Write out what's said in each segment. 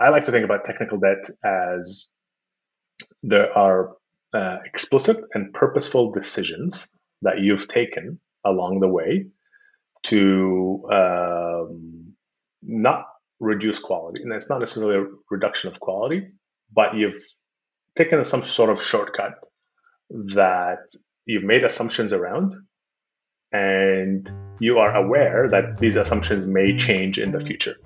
I like to think about technical debt as there are uh, explicit and purposeful decisions that you've taken along the way to um, not reduce quality. And it's not necessarily a reduction of quality, but you've taken some sort of shortcut that you've made assumptions around and you are aware that these assumptions may change in the future.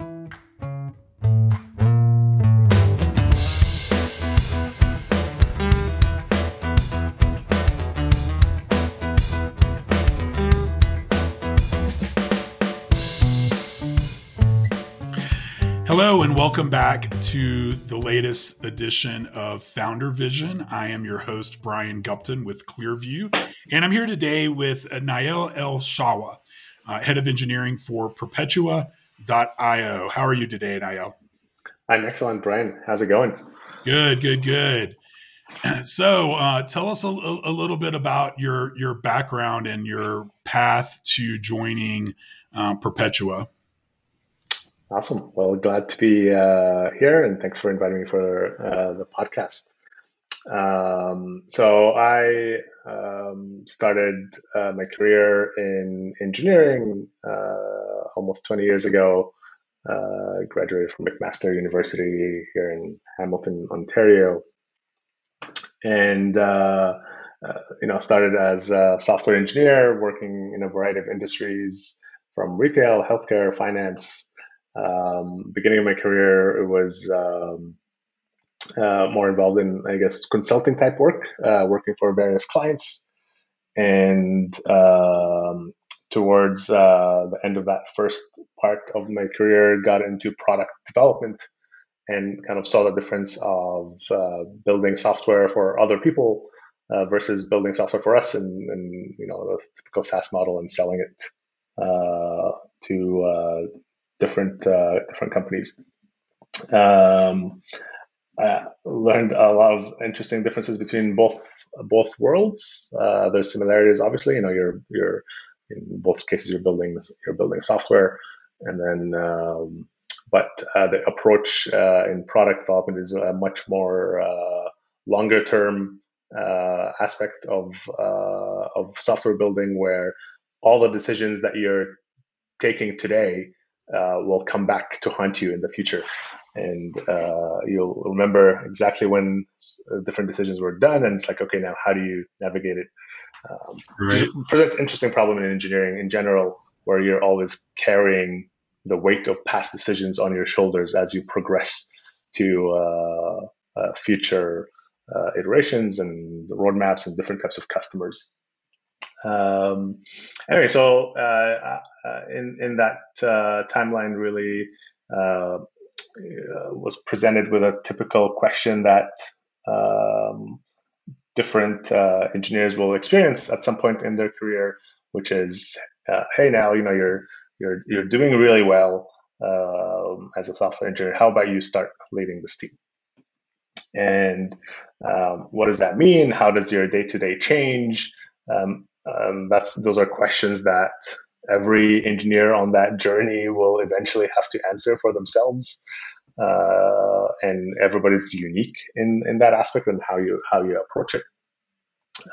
Welcome back to the latest edition of Founder Vision. I am your host, Brian Gupton with Clearview, and I'm here today with Nael El Shawa, uh, head of engineering for Perpetua.io. How are you today, Nael? I'm excellent, Brian. How's it going? Good, good, good. So, uh, tell us a, a, little bit about your your background and your path to joining uh, Perpetua. Awesome. Well, glad to be uh, here, and thanks for inviting me for uh, the podcast. Um, so I um, started uh, my career in engineering uh, almost 20 years ago. Uh, graduated from McMaster University here in Hamilton, Ontario, and uh, you know started as a software engineer, working in a variety of industries from retail, healthcare, finance. Um, beginning of my career, it was um, uh, more involved in, I guess, consulting type work, uh, working for various clients. And um, towards uh, the end of that first part of my career, got into product development and kind of saw the difference of uh, building software for other people uh, versus building software for us, and, and, you know the typical SaaS model and selling it uh, to different uh, different companies. Um, learned a lot of interesting differences between both both worlds. Uh, there's similarities, obviously. You know, you're you're in both cases you're building you're building software, and then um, but uh, the approach uh, in product development is a much more uh, longer term uh, aspect of of software building, where all the decisions that you're taking today uh, will come back to haunt you in the future. And uh, you'll remember exactly when uh, different decisions were done. And it's like, okay, now how do you navigate it? Um, right. presents interesting problem in engineering in general, where you're always carrying the weight of past decisions on your shoulders as you progress to uh, uh, future uh, iterations and roadmaps and different types of customers. Um, anyway, so uh, uh, in in that uh, timeline, really uh, was presented with a typical question that um, different uh, engineers will experience at some point in their career, which is, uh, "Hey, now you know you're you're you're doing really well um, as a software engineer. How about you start leading this team?" And um, what does that mean? How does your day to day change? Um, um, that's those are questions that every engineer on that journey will eventually have to answer for themselves. Uh, and everybody's unique in, in that aspect and how you how you approach it.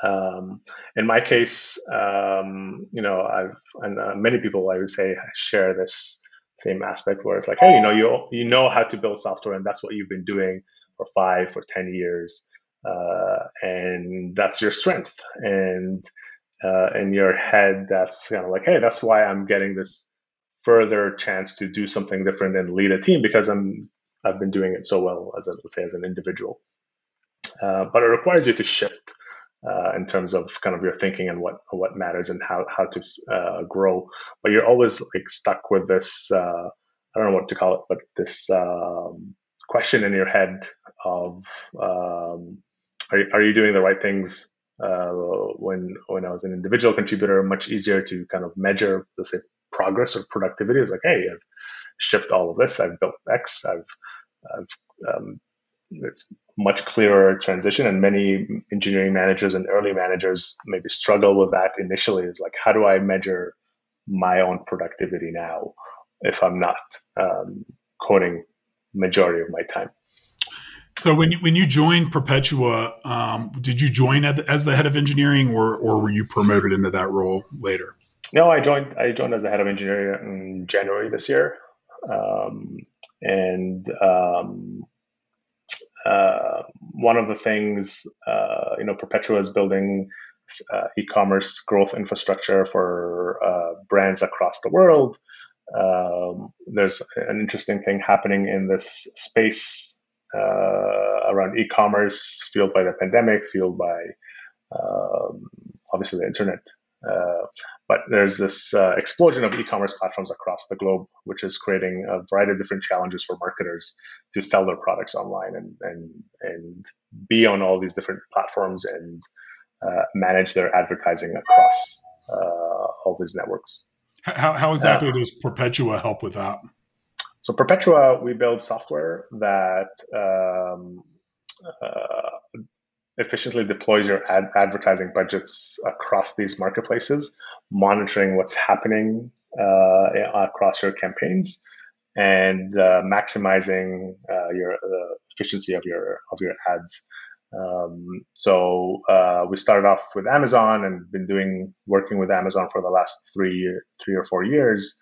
Um, in my case, um, you know, I've and uh, many people I would say share this same aspect where it's like, hey, you know, you you know how to build software, and that's what you've been doing for five for ten years, uh, and that's your strength. And uh, in your head that's kind of like, hey, that's why I'm getting this further chance to do something different and lead a team because I'm I've been doing it so well as a, let's say as an individual. Uh, but it requires you to shift uh, in terms of kind of your thinking and what what matters and how how to uh, grow. But you're always like stuck with this. Uh, I don't know what to call it, but this um, question in your head of um, are, are you doing the right things uh, when when I was an individual contributor, much easier to kind of measure, let's say, progress or productivity. It's like, hey, I've shipped all of this, I've built X, I've, I've um, it's much clearer transition. And many engineering managers and early managers maybe struggle with that initially. It's like, how do I measure my own productivity now if I'm not um, coding majority of my time. So when you, when you joined Perpetua, um, did you join as the head of engineering, or or were you promoted into that role later? No, I joined. I joined as the head of engineering in January this year, um, and um, uh, one of the things uh, you know Perpetua is building uh, e-commerce growth infrastructure for uh, brands across the world. Um, there's an interesting thing happening in this space around e-commerce, fueled by the pandemic, fueled by um, obviously the internet. Uh, but there's this uh, explosion of e-commerce platforms across the globe, which is creating a variety of different challenges for marketers to sell their products online and and and be on all these different platforms and uh, manage their advertising across uh, all these networks. How, how exactly uh, does Perpetua help with that? So Perpetua, we build software that um, uh, efficiently deploys your ad- advertising budgets across these marketplaces, monitoring what's happening uh, across your campaigns, and uh, maximizing uh, your efficiency of your of your ads. Um, so uh, we started off with Amazon and been doing working with Amazon for the last three three or four years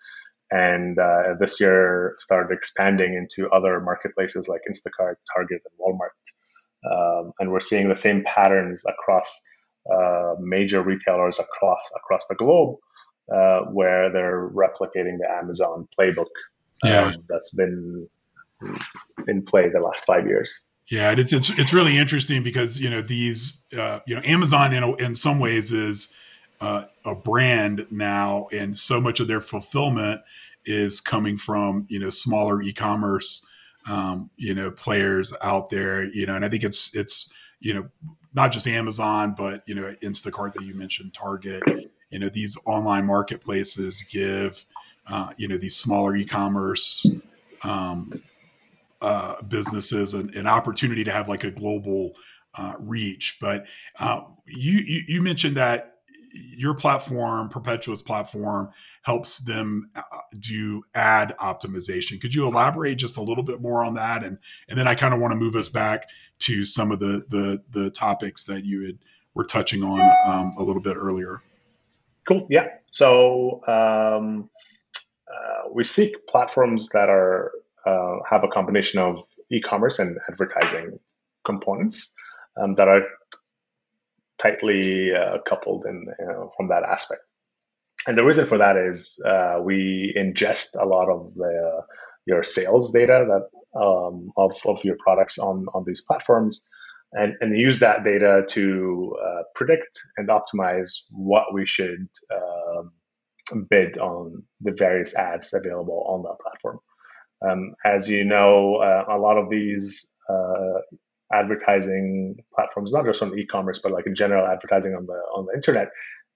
and uh, this year started expanding into other marketplaces like Instacart, Target, and Walmart. Um, and we're seeing the same patterns across uh, major retailers across across the globe, uh, where they're replicating the Amazon playbook yeah. um, that's been in play the last five years. Yeah, it's it's it's really interesting because you know these uh, you know Amazon in in some ways is uh, a brand now, and so much of their fulfillment is coming from you know smaller e-commerce um, you know players out there. You know, and I think it's it's you know not just Amazon, but you know Instacart that you mentioned, Target. You know, these online marketplaces give uh, you know these smaller e-commerce um, uh, businesses an, an, opportunity to have like a global uh, reach. But uh, you, you, you mentioned that your platform, Perpetua's platform, helps them uh, do ad optimization. Could you elaborate just a little bit more on that? And and then I kind of want to move us back to some of the the the topics that you had were touching on um, a little bit earlier. Cool. Yeah. So um, uh, we seek platforms that are uh, have a combination of e-commerce and advertising components um, that are tightly uh, coupled in, you know, from that aspect. And the reason for that is uh, we ingest a lot of the your sales data that um, of, of your products on, on these platforms and, and use that data to uh, predict and optimize what we should um, bid on the various ads available on that platform. Um, as you know, uh, a lot of these uh, advertising platforms, not just on e-commerce, but like in general advertising on the on the internet.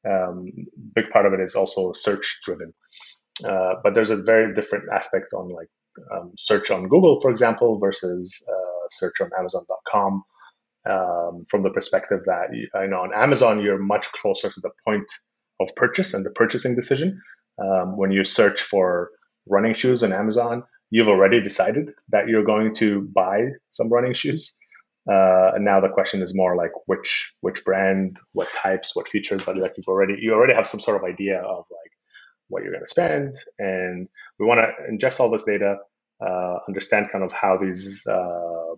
Um, big part of it is also search driven. Uh, but there's a very different aspect on like um, search on Google, for example, versus uh, search on Amazon.com. Um, from the perspective that you know on Amazon, you're much closer to the point of purchase and the purchasing decision. Um, when you search for running shoes on Amazon, you've already decided that you're going to buy some running shoes. Uh, and now the question is more like which which brand, what types, what features. But like you've already you already have some sort of idea of like what you're going to spend, and we want to ingest all this data, uh, understand kind of how these uh,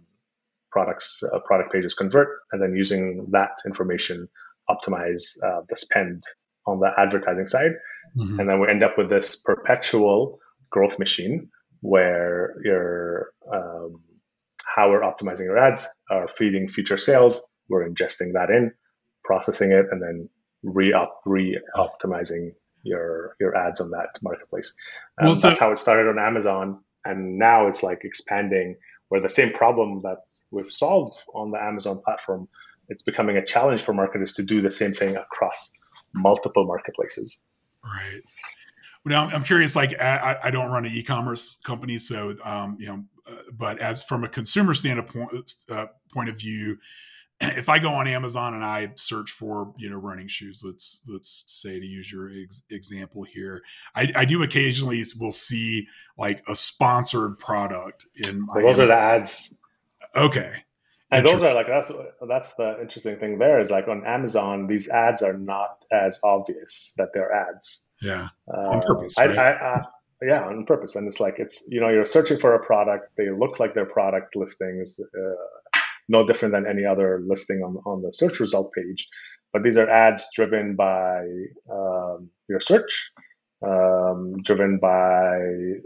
products uh, product pages convert, and then using that information optimize uh, the spend on the advertising side, mm-hmm. and then we end up with this perpetual growth machine where you're um, how we're optimizing our ads are feeding future sales. We're ingesting that in, processing it, and then re optimizing your your ads on that marketplace. Um, well, so- that's how it started on Amazon, and now it's like expanding. Where the same problem that we've solved on the Amazon platform, it's becoming a challenge for marketers to do the same thing across multiple marketplaces. Right. Now I'm curious. Like I, I don't run an e-commerce company, so um, you know, but as from a consumer standpoint uh, point of view, if I go on Amazon and I search for you know running shoes, let's let's say to use your ex- example here, I, I, do occasionally will see like a sponsored product in. My those Amazon. are the ads. Okay. And those are like that's that's the interesting thing there is like on Amazon these ads are not as obvious that they're ads. Yeah, uh, on purpose. Right? I, I, I, yeah, on purpose, and it's like it's you know you're searching for a product. They look like their product listings. Uh, no different than any other listing on, on the search result page. But these are ads driven by um, your search, um, driven by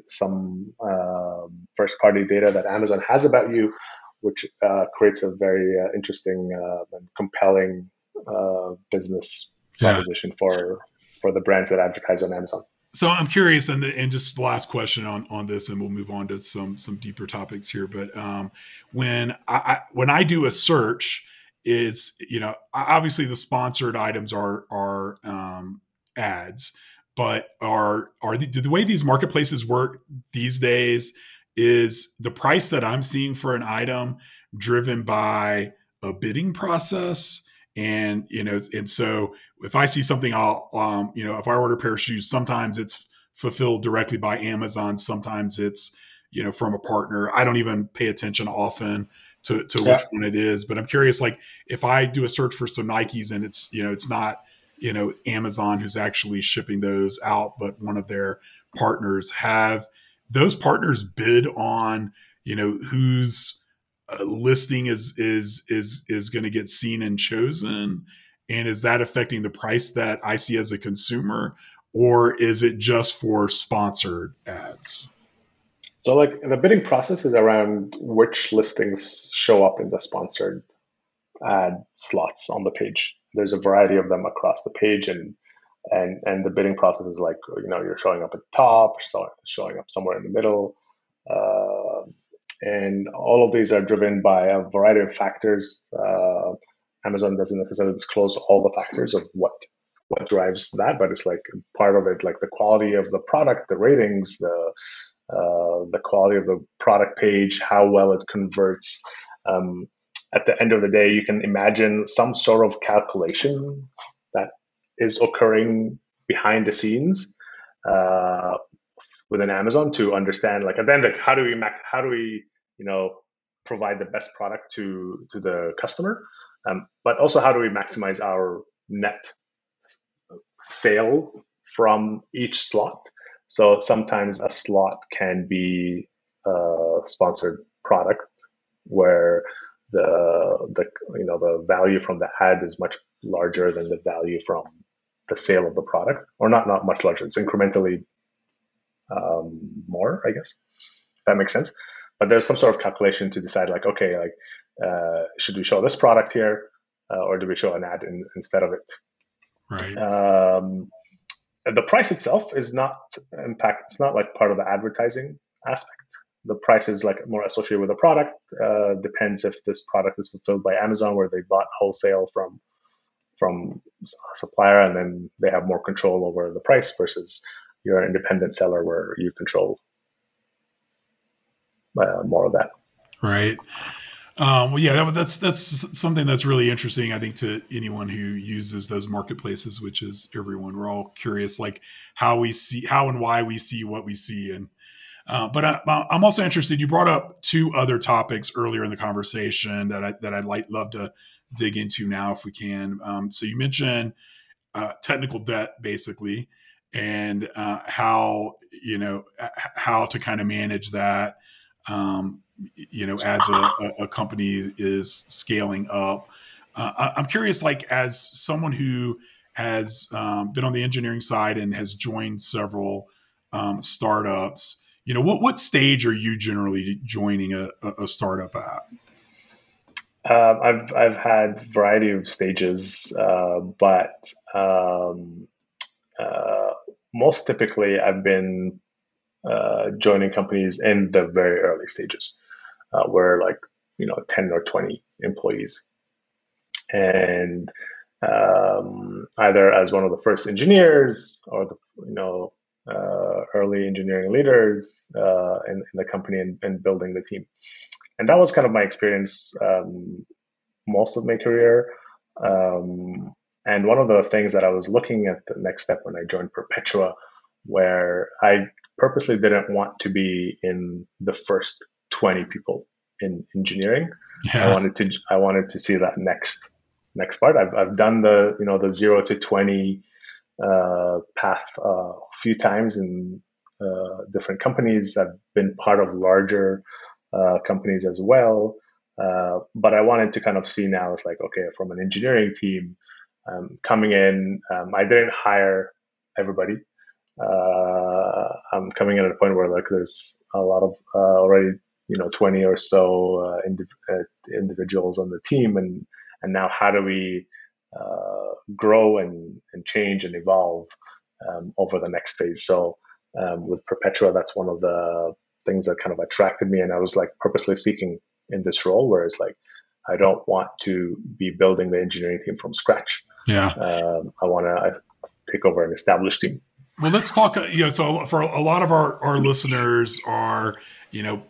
some um, first party data that Amazon has about you, which uh, creates a very uh, interesting uh, and compelling uh, business yeah. proposition for, for the brands that advertise on Amazon. So I'm curious, and the, and just the last question on on this, and we'll move on to some some deeper topics here. But um, when I, I when I do a search, is you know obviously the sponsored items are are um, ads, but are are the, the way these marketplaces work these days is the price that I'm seeing for an item driven by a bidding process and you know and so if i see something i'll um, you know if i order a pair of shoes sometimes it's fulfilled directly by amazon. Sometimes it's you know from a partner. I don't even pay attention often to, to yeah. which one it is but i'm curious like if i do a search for some nikes and it's you know it's not you know amazon who's actually shipping those out but one of their partners have those partners bid on you know who's listing is is is is going to get seen and chosen and is that affecting the price that i see as a consumer or is it just for sponsored ads? So like the bidding process is around which listings show up in the sponsored ad slots on the page. There's a variety of them across the page and and and the bidding process is like you know you're showing up at the top so showing up somewhere in the middle. Uh, and all of these are driven by a variety of factors. Uh, Amazon doesn't necessarily disclose all the factors of what what drives that, but it's like part of it, like the quality of the product, the ratings, the uh, the quality of the product page, how well it converts. Um, at the end of the day, you can imagine some sort of calculation that is occurring behind the scenes uh, within Amazon to understand, like, at the end, like, how do we how do we you know provide the best product to to the customer um, but also how do we maximize our net sale from each slot? So sometimes a slot can be a sponsored product where the the you know the value from the ad is much larger than the value from the sale of the product or not not much larger. It's incrementally um, more i guess. If that makes sense. But there's some sort of calculation to decide like okay like uh, should we show this product here uh, or do we show an ad in, instead of it right um, the price itself is not impact it's not like part of the advertising aspect the price is like more associated with the product uh, depends if this product is fulfilled by amazon where they bought wholesale from from a supplier and then they have more control over the price versus you're an independent seller where you control uh, more of that. Right. Um, well, yeah, that's that's something that's really interesting. I think to anyone who uses those marketplaces, which is everyone. We're all curious, like how we see, how and why we see what we see, and uh, but I, am also interested. You brought up two other topics earlier in the conversation that I that I'd like love to dig into now if we can. Um, so you mentioned uh, technical debt, basically, and uh, how you know how to kind of manage that um, you know, as a, a, company is scaling up. Uh, I'm curious, like, as someone who has um, been on the engineering side and has joined several um, startups, you know, what what stage are you generally joining a, a startup at? Um, I've I've had variety of stages, uh, but um, uh, most typically I've been uh, joining companies in the very early stages, uh, where like you know 10 or 20 employees, and um, either as one of the first engineers or the you know uh, early engineering leaders uh, in, in, the company and, and, building the team. And that was kind of my experience um, most of my career. Um, and one of the things that I was looking at the next step when I joined Perpetua, where I purposely didn't want to be in the first 20 people in engineering. Yeah. I wanted to I wanted to see that next next part. I've, I've done the you know the zero to 20 uh, path uh, a few times in uh, different companies. I've been part of larger uh, companies as well. Uh, but I wanted to kind of see now it's like, okay, from an engineering team um, coming in, um, I didn't hire everybody. Uh, I'm coming in at a point where like there's a lot of already, you know, 20 or so indiv- individuals on the team. And, and now how do we uh, grow and, and change and evolve um, over the next phase. So um, with Perpetua, that's one of the things that kind of attracted me, and I was like purposely seeking in this role, where it's like I don't want to be building the engineering team from scratch. Yeah, um, I want to take over an established team. Well, let's talk. Uh, you know, so for a lot of our our listeners are you know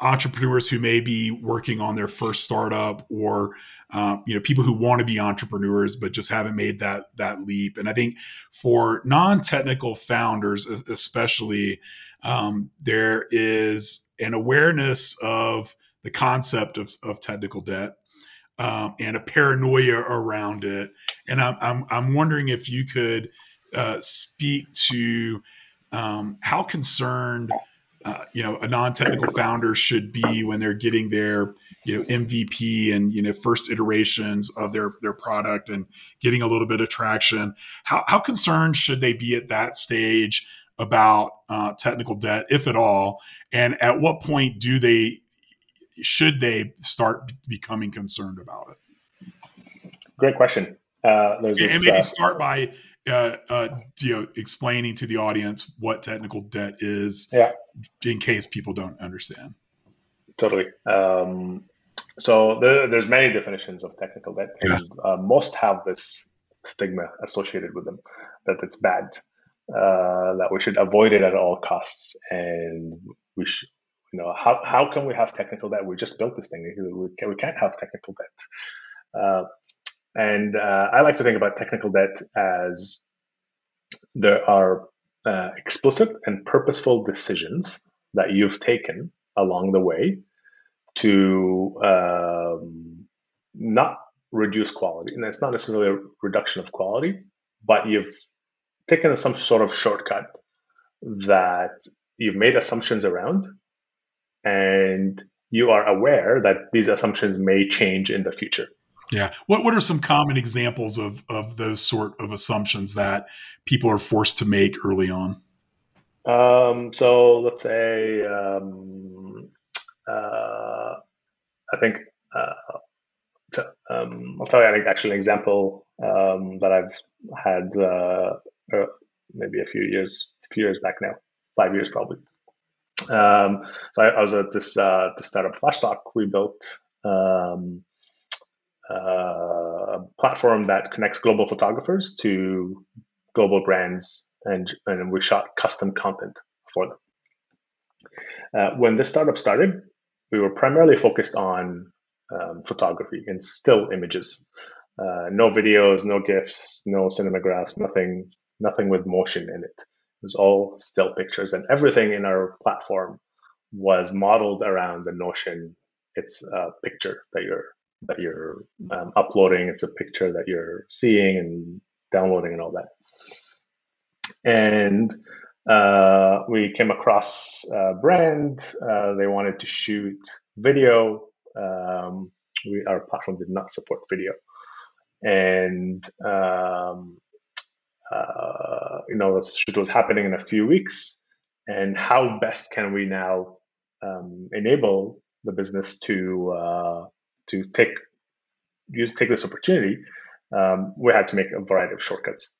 entrepreneurs who may be working on their first startup or um, you know people who want to be entrepreneurs but just haven't made that that leap. And i think for non-technical founders especially um, there is an awareness of the concept of, of technical debt um, and a paranoia around it. And i'm, I'm, I'm wondering if you could uh, speak to um, how concerned uh, you know a non-technical founder should be when they're getting their you know MVP and you know first iterations of their their product and getting a little bit of traction. How how concerned should they be at that stage about uh, technical debt, if at all? And at what point do they should they start becoming concerned about it? Great question. Uh, and, maybe uh, start by uh, uh, you know, explaining to the audience what technical debt is, yeah. in case people don't understand. Totally. Um, so the, there's many definitions of technical debt, and yeah. uh, most have this stigma associated with them that it's bad, uh, that we should avoid it at all costs, and we should. You know how, how can we have technical debt? We just built this thing. We, can, we can't have technical debt. And uh, I like to think about technical debt as there are uh, explicit and purposeful decisions that you've taken along the way to um, not reduce quality. And it's not necessarily a reduction of quality, but you've taken some sort of shortcut that you've made assumptions around and you are aware that these assumptions may change in the future. Yeah. What what are some common examples of of those sort of assumptions that people are forced to make early on? Um, so let's say um, uh, I think uh, um, I'll tell you actually an example um, that I've had uh, uh, maybe a few years a few years back now, five years probably. Um, so I, I, was at this uh, startup Flashstock. We built um, a platform that connects global photographers to global brands, and, and we shot custom content for them. Uh, when this startup started, we were primarily focused on um, photography and still images. Uh, no videos, no GIFs, no cinemagraphs, nothing, nothing with motion in it. It was all still pictures, and everything in our platform was modeled around the notion it's a picture that you're that you're um, uploading. It's a picture that you're seeing and downloading and all that. And uh, we came across a brand. Uh, they wanted to shoot video. Um, we, our platform did not support video. And, um, uh, you know, this shoot was happening in a few weeks. And how best can we now um, enable the business to uh, to take use take this opportunity, um, we had to make a variety of shortcuts.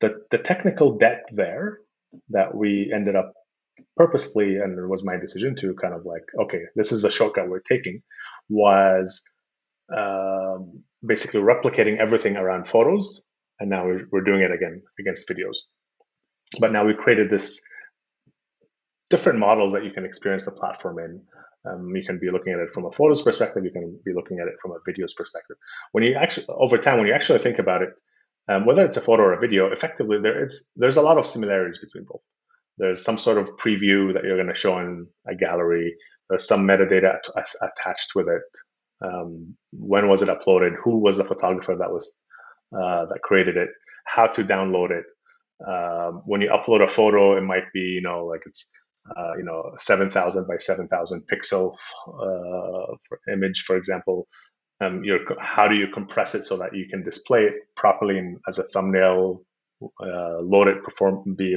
The the technical debt there that we ended up purposely, and it was my decision to kind of like, okay, this is the shortcut we're taking, was um, basically replicating everything around photos, and now we're, we're doing it again against videos. But now we created this different models that you can experience the platform in Um, you can be looking at it from a photos perspective. You can be looking at it from a videos perspective. When you actually, over time, when you actually think about it, um, whether it's a photo or a video, effectively there is there's a lot of similarities between both. There's some sort of preview that you're going to show in a gallery. There's some metadata attached with it. Um, when was it uploaded? Who was the photographer that was uh, that created it? How to download it? Um, when you upload a photo, it might be you know like it's uh, you know 7,000 by 7,000 pixel uh, image, for example. Um, how do you compress it so that you can display it properly as a thumbnail, uh, load it, perform, be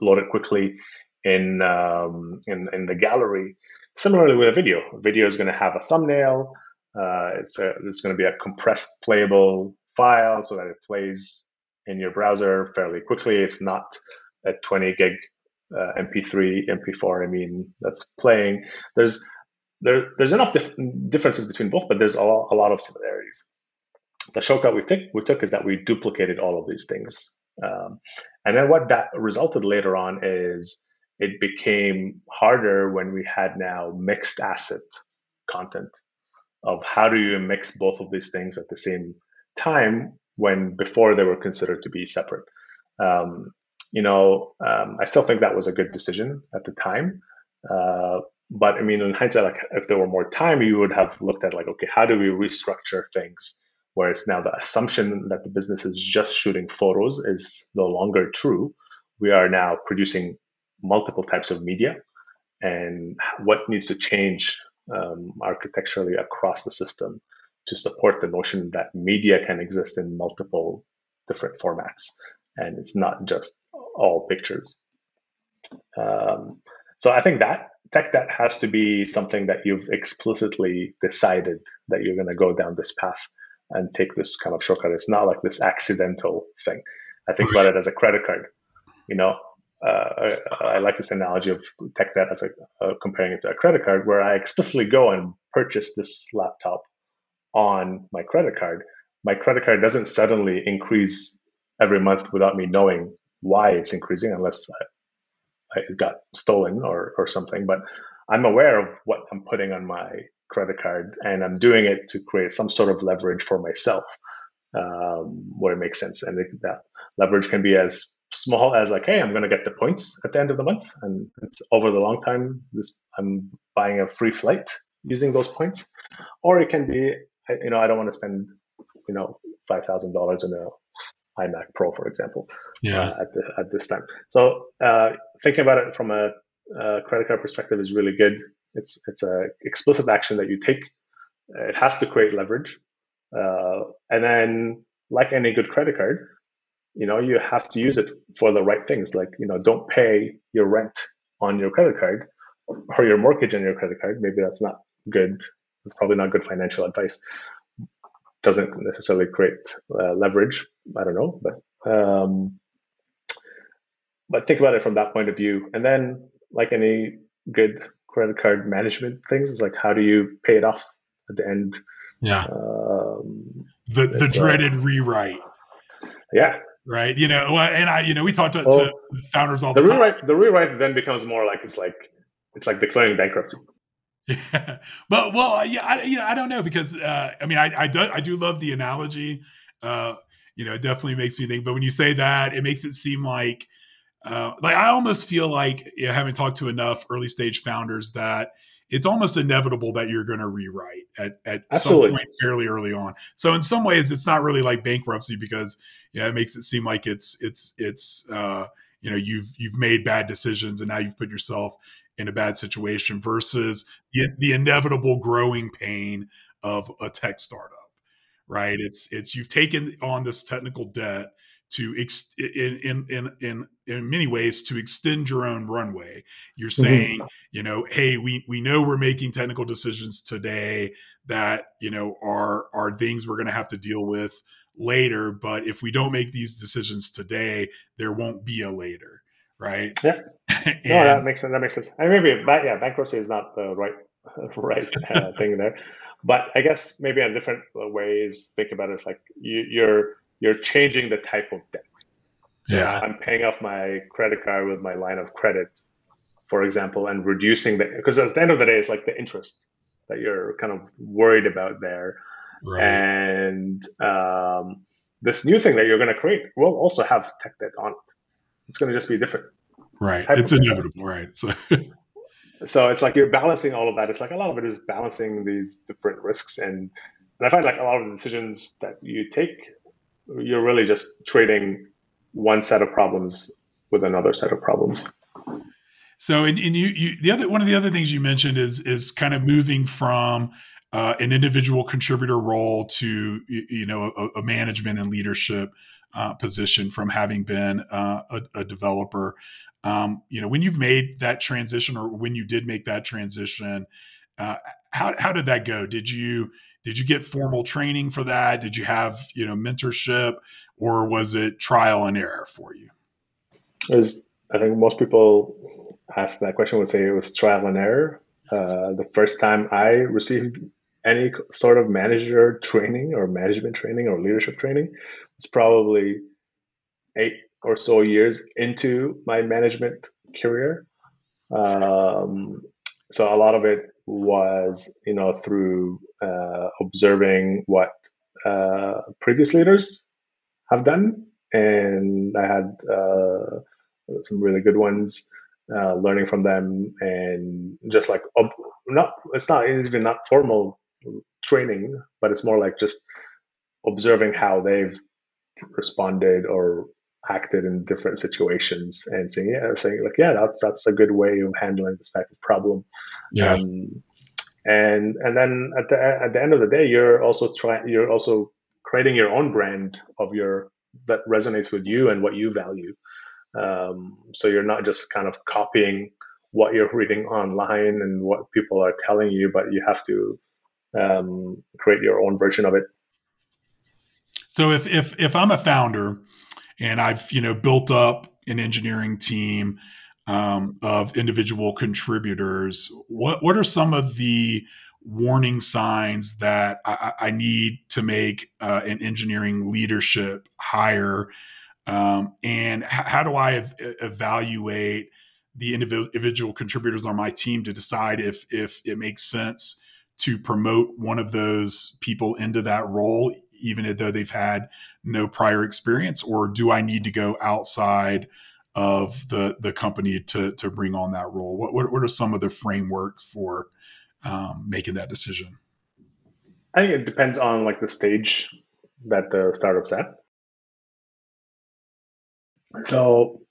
loaded quickly in um, in in the gallery. Similarly with a video, a video is going to have a thumbnail. Uh, it's it's going to be a compressed playable file so that it plays in your browser fairly quickly. It's not a 20 gig uh, MP3, MP4. I mean, that's playing. There's there, there's enough dif- differences between both, but there's a lot, a lot of similarities. The shortcut we took we took is that we duplicated all of these things um, and then what that resulted later on is it became harder when we had now mixed asset content of how do you mix both of these things at the same time when before they were considered to be separate. Um, you know, um, I still think that was a good decision at the time. Uh, but I mean, in hindsight, like if there were more time, you would have looked at like, okay, how do we restructure things Whereas now the assumption that the business is just shooting photos is no longer true. We are now producing multiple types of media, and what needs to change um, architecturally across the system to support the notion that media can exist in multiple different formats, and it's not just all pictures. Um, so I think that tech that has to be something that you've explicitly decided that you're going to go down this path and take this kind of shortcut. It's not like this accidental thing. I think about it as a credit card. You know, uh, I, I, like this analogy of tech debt as a uh, comparing it to a credit card, where I explicitly go and purchase this laptop on my credit card. My credit card doesn't suddenly increase every month without me knowing why it's increasing, unless I, I got stolen or or something. But I'm aware of what I'm putting on my credit card, and I'm doing it to create some sort of leverage for myself um, where it makes sense. And it, that leverage can be as small as like, hey, I'm going to get the points at the end of the month, and it's over the long time. This I'm buying a free flight using those points, or it can be, you know, I don't want to spend, you know, five thousand dollars in a iMac Pro, for example, yeah, uh, at the, at this time. So uh, thinking about it from a, a credit card perspective is really good. It's it's a explicit action that you take. It has to create leverage, uh, and then like any good credit card, you know you have to use it for the right things. Like you know, don't pay your rent on your credit card or your mortgage on your credit card. Maybe that's not good. It's probably not good financial advice. Doesn't necessarily create uh, leverage. I don't know, but um, but think about it from that point of view, and then like any good credit card management things. is like how do you pay it off at the end? Yeah. Um, the the uh, dreaded uh, rewrite. Yeah. Right. You know, and I, you know, we talked to, well, to founders all the, the time. Rewrite, the rewrite then becomes more like it's like it's like declaring bankruptcy. Yeah, but well, yeah, I, you know, I don't know because uh, I mean, I, I do I do love the analogy. Uh, you know, it definitely makes me think. But when you say that, it makes it seem like uh, like I almost feel like you know, having talked to enough early stage founders that it's almost inevitable that you're going to rewrite at, at some point fairly early on. So in some ways, it's not really like bankruptcy because yeah, it makes it seem like it's it's it's uh, you know you've you've made bad decisions and now you've put yourself in a bad situation versus the, the inevitable growing pain of a tech startup. Right? It's it's you've taken on this technical debt to ex- in, in in in in many ways to extend your own runway. You're mm-hmm. saying, mm-hmm. you know, hey, we we know we're making technical decisions today that you know are are things we're going to have to deal with later. But if we don't make these decisions today, there won't be a later, right? Yeah. and, no, that makes sense. That makes sense. I mean, maybe, yeah, bankruptcy is not the right right uh, thing there. But I guess maybe a different ways think about it is like you, you're you're changing the type of debt. So yeah. I'm paying off my credit card with my line of credit for example, and reducing the because at the end of the day, it's like the interest that you're kind of worried about there, right. and um, this new thing that you're going to create will also have tech debt on it. It's going to just be different. Right. It's inevitable. Right. So. so it's like you're balancing all of that. It's like a lot of it is balancing these different risks, and and I find like a lot of the decisions that you take, you're really just trading one set of problems with another set of problems. So, and, and you, you, the other one of the other things you mentioned is is kind of moving from uh, an individual contributor role to you know a, a management and leadership uh, position from having been uh, a, a, developer. Um, you know, when you've made that transition, or when you did make that transition, uh, how how did that go? Did you did you get formal training for that? Did you have you know mentorship, or was it trial and error for you? As I think most people ask that question would say it was trial and error. Uh, the first time I received any sort of manager training or management training or leadership training was probably eight or so years into my management career. Um, so a lot of it was, you know, through uh, observing what uh, previous leaders have done, and I had uh, some really good ones. Uh, learning from them and just like ob- not it's not it's even not formal training, but it's more like just observing how they've responded or acted in different situations and saying, yeah, saying like, yeah, that's that's a good way of handling this type of problem. Yeah. Um, and and then at the at the end of the day, you're also trying you're also creating your own brand of your that resonates with you and what you value. Um, so you're not just kind of copying what you're reading online and what people are telling you, but you have to um, create your own version of it. So if if if I'm a founder and I've you know built up an engineering team um, of individual contributors, what what are some of the warning signs that I, I need to make uh, an engineering leadership hire? Um, and h- how do I ev- evaluate the individual contributors on my team to decide if if it makes sense to promote one of those people into that role, even though they've had no prior experience, or do I need to go outside of the the company to to bring on that role? What what, what are some of the framework for um, making that decision? I think it depends on like the stage that the startup's at. So,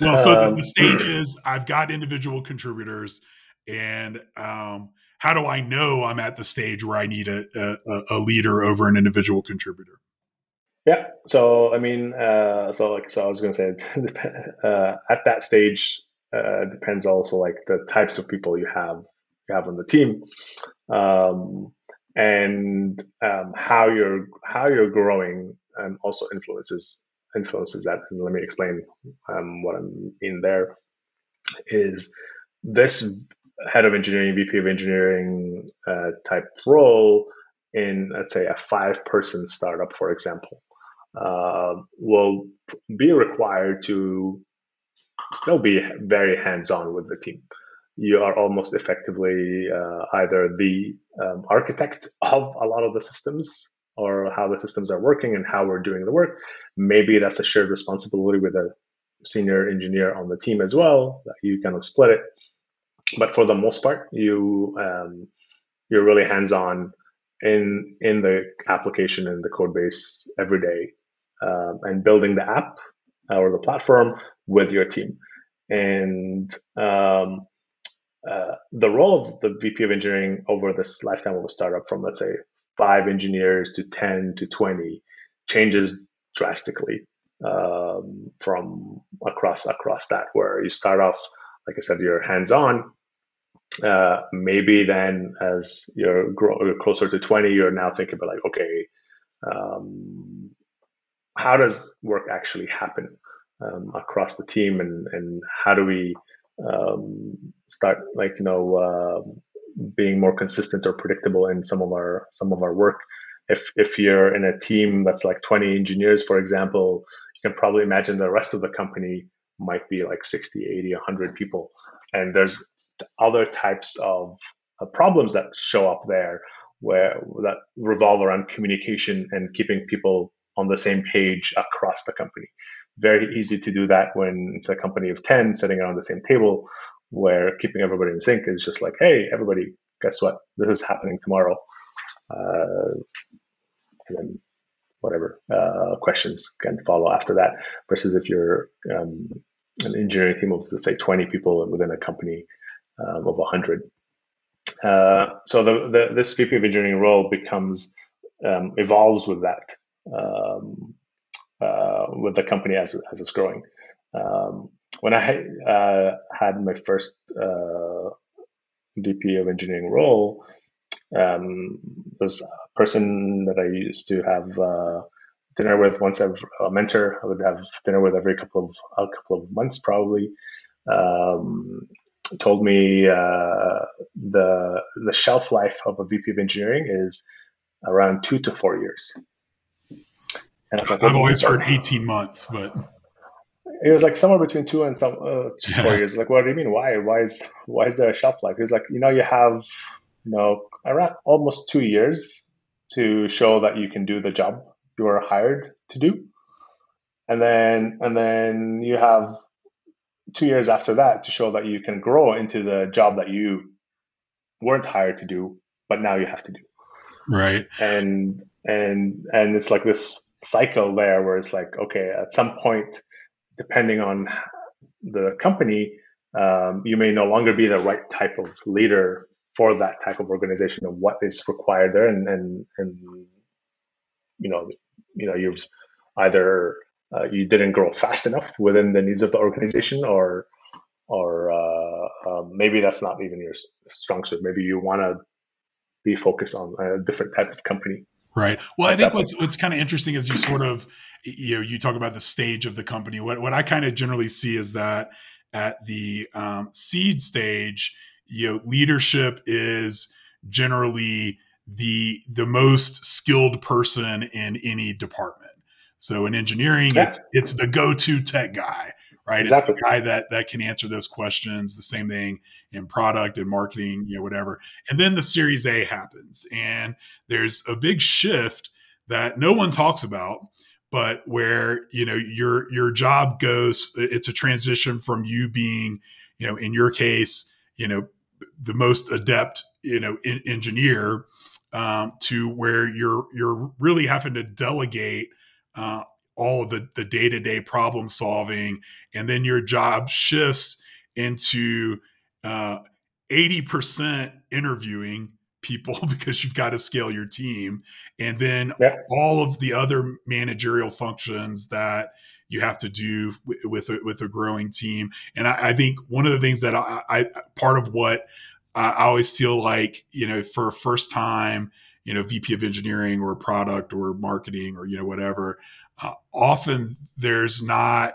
well, so um, the, the stage is I've got individual contributors, and um, how do I know I'm at the stage where I need a, a, a leader over an individual contributor? Yeah. So I mean, uh, so like so I was going to say, uh, at that stage, uh, depends also like the types of people you have you have on the team, um, and um, how you're how you're growing, and also influences influences that. And let me explain um, what I'm in there. Is this head of engineering, VP of engineering uh, type role in, let's say, a five person startup, for example, uh, will be required to still be very hands on with the team. You are almost effectively uh, either the um, architect of a lot of the systems or how the systems are working and how we're doing the work. Maybe that's a shared responsibility with a senior engineer on the team as well. That you kind of split it but for the most part, you um, you're really hands on in in the application and the code base every day, um, and building the app or the platform with your team. And um, uh, the role of the VP of engineering over this lifetime of a startup, from let's say five engineers to ten to twenty, changes drastically um, from across across that. Where you start off, like I said, you're hands on, uh, maybe then as you're, grow, closer to 20 you're now thinking about like okay um, how does work actually happen um, across the team and, and how do we um, start like you know uh, being more consistent or predictable in some of our some of our work? If if you're in a team that's like 20 engineers for example you can probably imagine the rest of the company might be like 60 80 100 people. And there's other types of uh, problems that show up there where that revolve around communication and keeping people on the same page across the company. Very easy to do that when it's a company of 10 sitting around the same table where keeping everybody in sync is just like, hey, everybody, guess what? This is happening tomorrow. Uh, and then whatever uh, questions can follow after that. Versus if you're um, an engineering team of let's say 20 people within a company um, of 100. Uh, so the, the, this VP of engineering role becomes um, evolves with that um, uh, with the company as, as it's growing. Um, when I uh, had my first uh, VP of engineering role, um, there's a person that I used to have uh, dinner with once every a mentor. I would have dinner with every couple of a couple of months probably. Um, told me uh, the the shelf life of a VP of engineering is around two to four years. And I was like, I've always heard eighteen months, but it was like somewhere between two and some uh, four years. Like, what do you mean? Why? Why is why is there a shelf life? It's like you know you have you know around almost two years to show that you can do the job you are hired to do, and then and then you have two years after that to show that you can grow into the job that you weren't hired to do, but now you have to do. Right. And and and it's like this cycle there where it's like okay, at some point depending on the company, um, you may no longer be the right type of leader for that type of organization and what is required there, and and and you know, you know, you've either uh, you didn't grow fast enough within the needs of the organization, or or uh, um, maybe that's not even your strong suit. Maybe you want to be focused on a different type of company. Right. Well, I think what's what's kind of interesting is you sort of you know you talk about the stage of the company. What what I kind of generally see is that at the um, seed stage, you know, leadership is generally the the most skilled person in any department. So in engineering, yeah. it's it's the go-to tech guy, right? Exactly. It's the guy that that can answer those questions. The same thing in product and marketing, you know, whatever. And then the Series A happens, and there's a big shift that no one talks about, but where you know your your job goes. It's a transition from you being, you know, in your case, you know, the most adept, you know, in, engineer um, to where you're you're really having to delegate uh, all of the the day to day problem solving, and then your job shifts into uh, eighty percent interviewing people because you've got to scale your team, and then yeah. all of the other managerial functions that you have to do with with a, with a growing team. And I, I, think one of the things that I, I part of what I always feel like you know for a first time you know VP of engineering or product or marketing or you know whatever uh, often there's not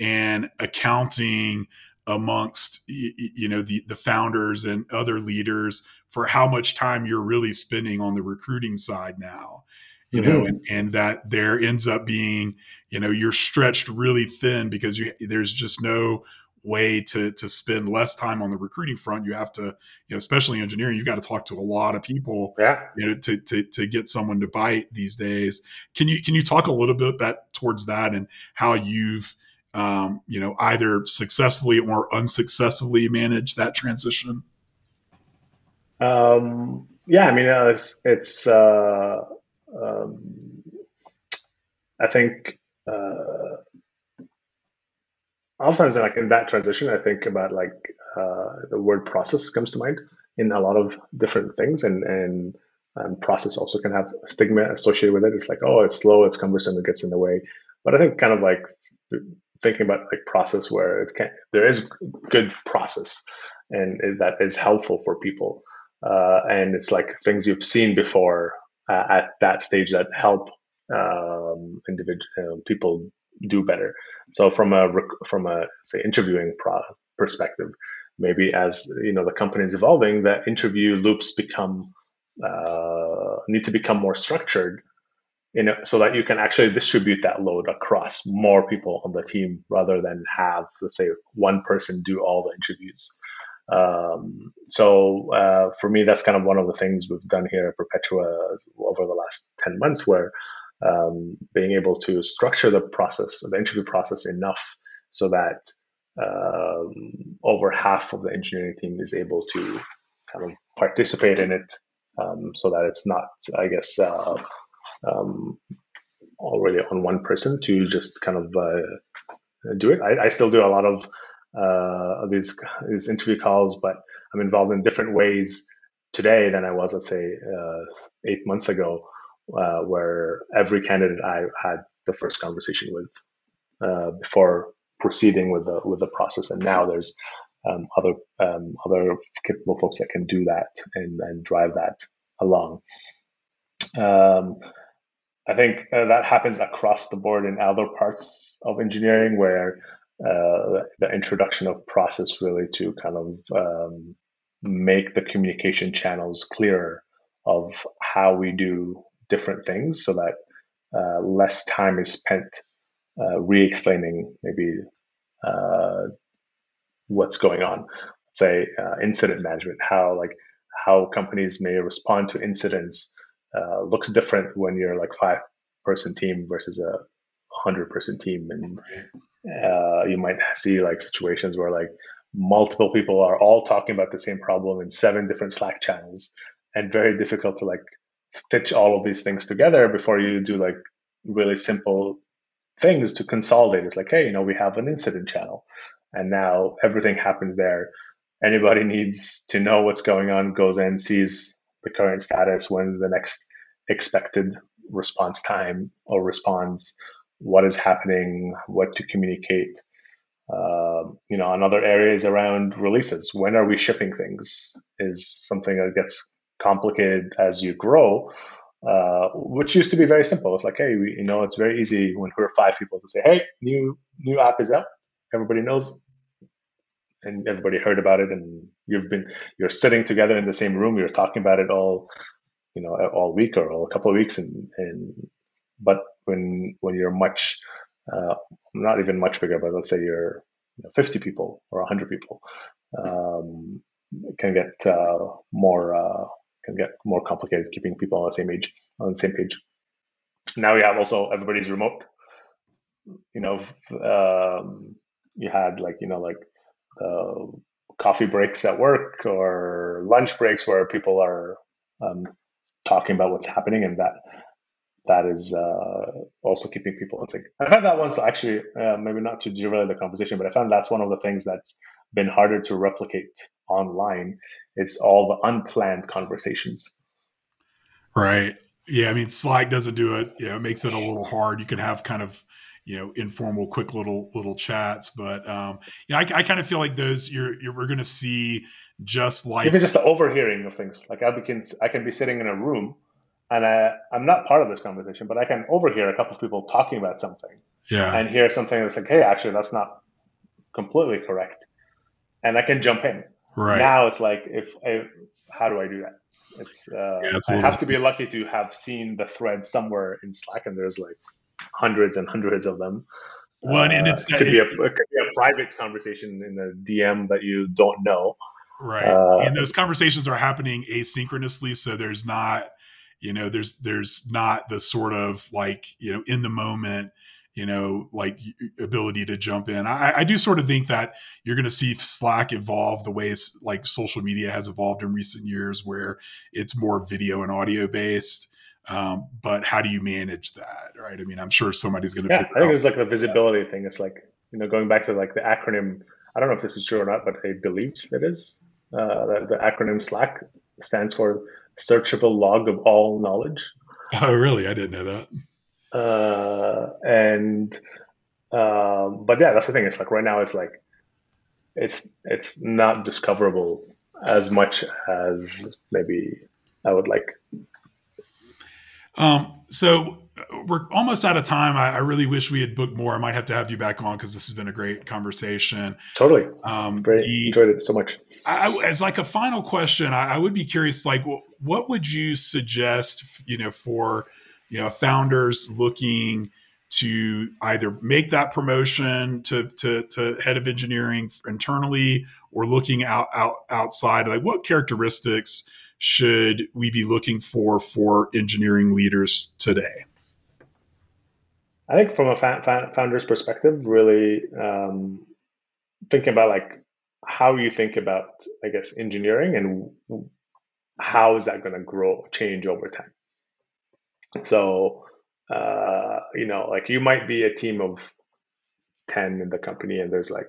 an accounting amongst you know the the founders and other leaders for how much time you're really spending on the recruiting side now you mm-hmm. know and, and that there ends up being you know you're stretched really thin because you there's just no way to to spend less time on the recruiting front. You have to, you know, especially engineering, you've got to talk to a lot of people, yeah. you know, to to to get someone to bite these days. Can you can you talk a little bit about towards that and how you've um, you know either successfully or unsuccessfully managed that transition? Um, yeah, I mean, uh, it's it's. Uh, um, I think. Uh, oftentimes like in that transition i think about like uh, the word process comes to mind in a lot of different things and and um, process also can have stigma associated with it. It's like oh it's slow it's cumbersome it gets in the way. But i think kind of like thinking about like process where it can there is good process and that is helpful for people uh, and it's like things you've seen before uh, at that stage that help um, individual uh, people do better. So from a from a say interviewing pro- perspective, maybe as you know the company is evolving, the interview loops become uh, need to become more structured you know, so that you can actually distribute that load across more people on the team rather than have, let's say, one person do all the interviews. Um, so uh, for me, that's kind of one of the things we've done here at Perpetua over the last 10 months, where um, being able to structure the process, the interview process enough so that um, over half of the engineering team is able to kind of participate in it um, so that it's not, I guess, uh, um, already on one person to just kind of uh, do it. I, I, still do a lot of uh, these these interview calls, but I'm involved in different ways today than I was, let's say, uh, eight months ago, uh, where every candidate I had the first conversation with uh, before proceeding with the with the process, and now there's um, other um, other capable folks that can do that and, and drive that along. Um, I think uh, that happens across the board in other parts of engineering where uh, the introduction of process really to kind of um, make the communication channels clearer of how we do different things so that uh, less time is spent uh, re-explaining maybe uh, what's going on. Say uh, incident management how like how companies may respond to incidents uh, looks different when you're like five person team versus a hundred person team, and uh, you might see like situations where like multiple people are all talking about the same problem in seven different Slack channels, and very difficult to like stitch all of these things together before you do like really simple things to consolidate. It's like, hey, you know, we have an incident channel, and now everything happens there. Anybody needs to know what's going on, goes in, sees the current status, when's the next expected response time or response, what is happening, what to communicate. Uh, you know, another area is around releases. When are we shipping things is something that gets complicated as you grow, uh, which used to be very simple. It's like, hey, we, you know, it's very easy when we're five people to say, hey, new new app is out. Everybody knows, and everybody heard about it, and you've been you're sitting together in the same room. You're talking about it all you know all week or all a couple of weeks and, and but when when you're much uh, not even much bigger but let's say you're you know, 50 people or 100 people um, can get uh, more uh, can get more complicated keeping people on the same age on the same page. Now you have also everybody's remote. You know um, you had like you know like uh, coffee breaks at work or lunch breaks where people are um, talking about what's happening, and that that is uh, also keeping people in sync. I found that once actually, uh, maybe not to derail the conversation, but I found that's one of the things that's been harder to replicate online. It's all the unplanned conversations. Right. Yeah. I mean, Slack doesn't do it. You know, it makes it a little hard. You can have kind of you know informal quick little little chats but um yeah i, I kind of feel like those you're, you're we're gonna see just like even just the overhearing of things. Like I can I can be sitting in a room and I, I'm not part of this conversation, but I can overhear a couple of people talking about something. Yeah. And hear something that's like, hey, actually, that's not completely correct, and I can jump in. Right now, it's like if I, how do I do that? It's uh, yeah, I have to be lucky to have seen the thread somewhere in Slack, and there's like hundreds and hundreds of them. One, uh, and it's it could, be a, it could be a private conversation in a DM that you don't know. Right. Uh, and those conversations are happening asynchronously. So there's not, you know, there's, there's not the sort of like, you know, in the moment, you know, like ability to jump in. I, I do sort of think that you're going to see Slack evolve the ways like social media has evolved in recent years, where it's more video and audio based. Um, but how do you manage that, right? I mean, I'm sure somebody's going to. Yeah, I think it's like the visibility thing. It's like you know, going back to like the acronym I don't know if this is true or not, but I believe it is. Uh, the, the acronym SLAC stands for Searchable Log of All Knowledge. Oh, really? I didn't know that. Uh, and um, but yeah, that's the thing. It's like right now, it's like it's it's not discoverable as much as maybe I would like. Um. So we're almost out of time. I, I, really wish we had booked more. I might have to have you back on because this has been a great conversation. Totally. Um, great. The, Enjoyed it so much. I, as like a final question, I, I would be curious, like, what would you suggest, you know, for, you know founders looking to either make that promotion to, to, to head of engineering internally or looking out, out outside? Like what characteristics should we be looking for for engineering leaders today? I think from a fa- founder's perspective really um, thinking about like how you think about i guess engineering and how is that going to grow change over time so uh, you know, like you might be a team of 10 in the company and there's like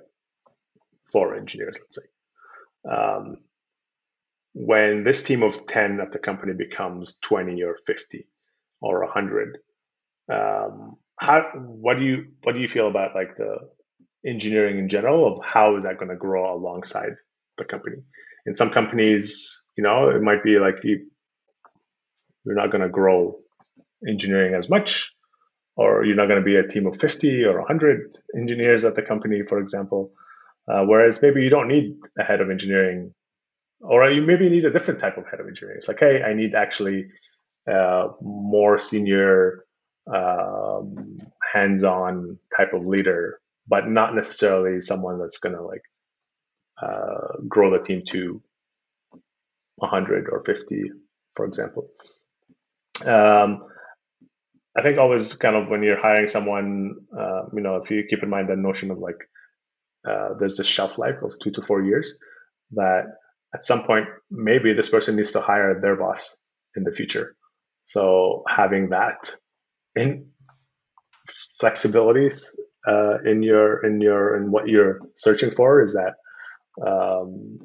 four engineers, let's say. Um, when this team of 10 at the company becomes 20 or 50 or 100, um, how, what do you, what do you feel about like the engineering in general of how is that going to grow alongside the company? In some companies, you know, it might be like you, you're not going to grow engineering as much, or you're not going to be a team of 50 or 100 engineers at the company, for example. Uh, whereas maybe you don't need a head of engineering, or you maybe need a different type of head of engineering. It's like, hey, I need actually uh, more senior, um, hands-on type of leader, but not necessarily someone that's going to like uh, grow the team to 100 or 50, for example. Um, I think always kind of when you're hiring someone, uh, you know, if you keep in mind that notion of like uh, there's this shelf life of two to four years, that at some point maybe this person needs to hire their boss in the future. So having that in flexibilities uh, in your in your in what you're searching for is that um,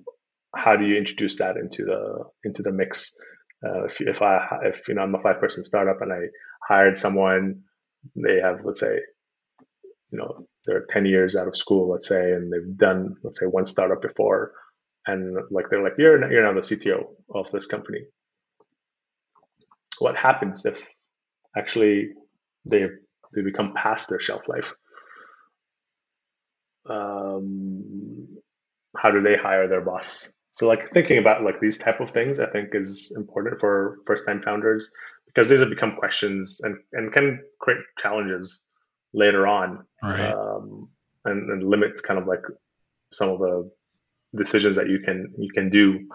how do you introduce that into the into the mix? Uh, if, if I if you know I'm a five person startup and I hired someone, they have, let's say, you know, they're 10 years out of school, let's say, and they've done, let's say, one startup before. And like, they're like, you're, you're now the CTO of this company. What happens if actually they, they become past their shelf life? Um, how do they hire their boss? So like thinking about like these type of things, I think is important for first time founders because these have become questions and, and can create challenges later on right. um, and, and limit kind of like some of the decisions that you can you can do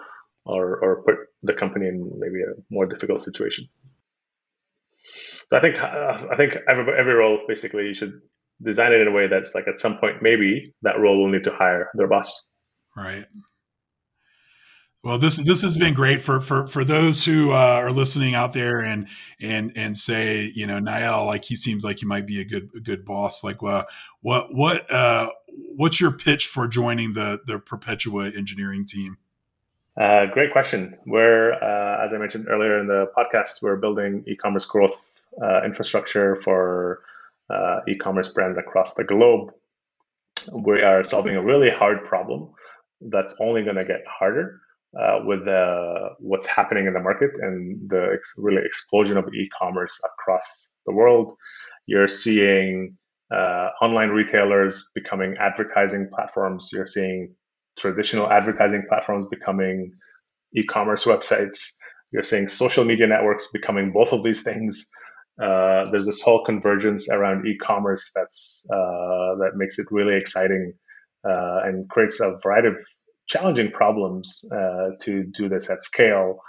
or or put the company in maybe a more difficult situation. So I think uh, I think every, every role basically you should design it in a way that's like at some point maybe that role will need to hire their boss. Right. Well, this this has been great for for for those who uh, are listening out there and and and say, you know, Niall like he seems like he might be a good a good boss. Like, well, what what uh, what's your pitch for joining the the Perpetua engineering team? Uh, great question. We're, uh, as I mentioned earlier in the podcast, we're building e-commerce growth uh, infrastructure for uh, e-commerce brands across the globe. We are solving a really hard problem that's only going to get harder uh, with uh, what's happening in the market and the ex- really explosion of e-commerce across the world. You're seeing uh, online retailers becoming advertising platforms. You're seeing traditional advertising platforms becoming e-commerce websites. You're seeing social media networks becoming both of these things. Uh, there's this whole convergence around e-commerce that's uh, that makes it really exciting uh, and creates a variety of challenging problems uh, to do this at scale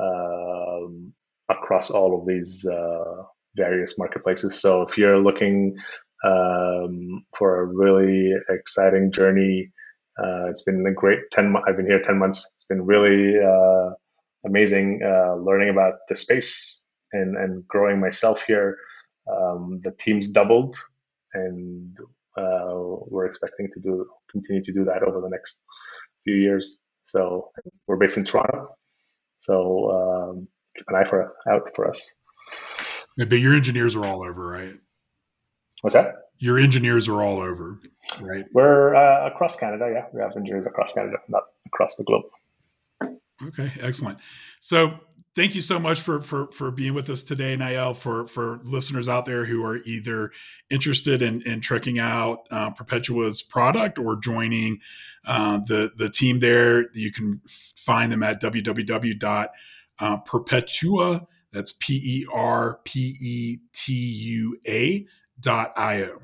um, across all of these uh, various marketplaces. So if you're looking um, for a really exciting journey, it's been a great 10 I've been here 10 months. It's been really amazing learning about the space and, and growing myself here. Um, the team's doubled and uh, we're expecting to do continue to do that over the next few years. So we're based in Toronto. So um, keep an eye for out for us. But your engineers are all over, right? What's that? Your engineers are all over, right? We're uh, across Canada. Yeah, we have engineers across Canada, not across the globe. Okay, excellent. So thank you so much for for for being with us today, Niall. For for listeners out there who are either interested in, in trekking out uh, Perpetua's product or joining uh, the the team there, you can find them at www.perpetua. That's P E R P E T U A dot I O.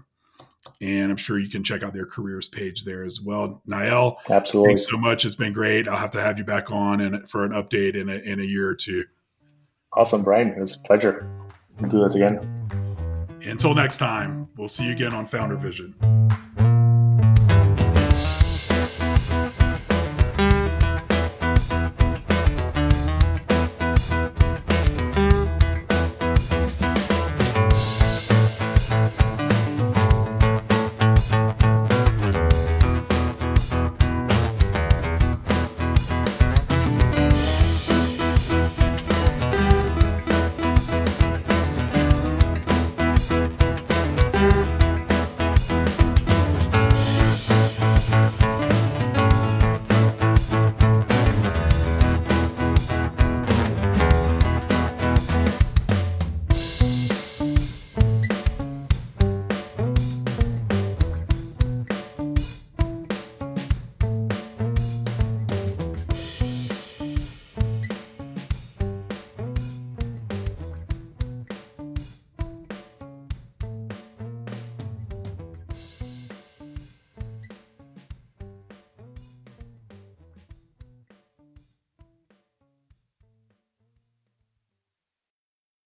And I'm sure you can check out their careers page there as well. Niall, absolutely. Thanks so much. It's been great. I'll have to have you back on and for an update in a, in a year or two. Awesome, Brian. It was a pleasure. We'll do this again. Until next time, we'll see you again on Founder Vision.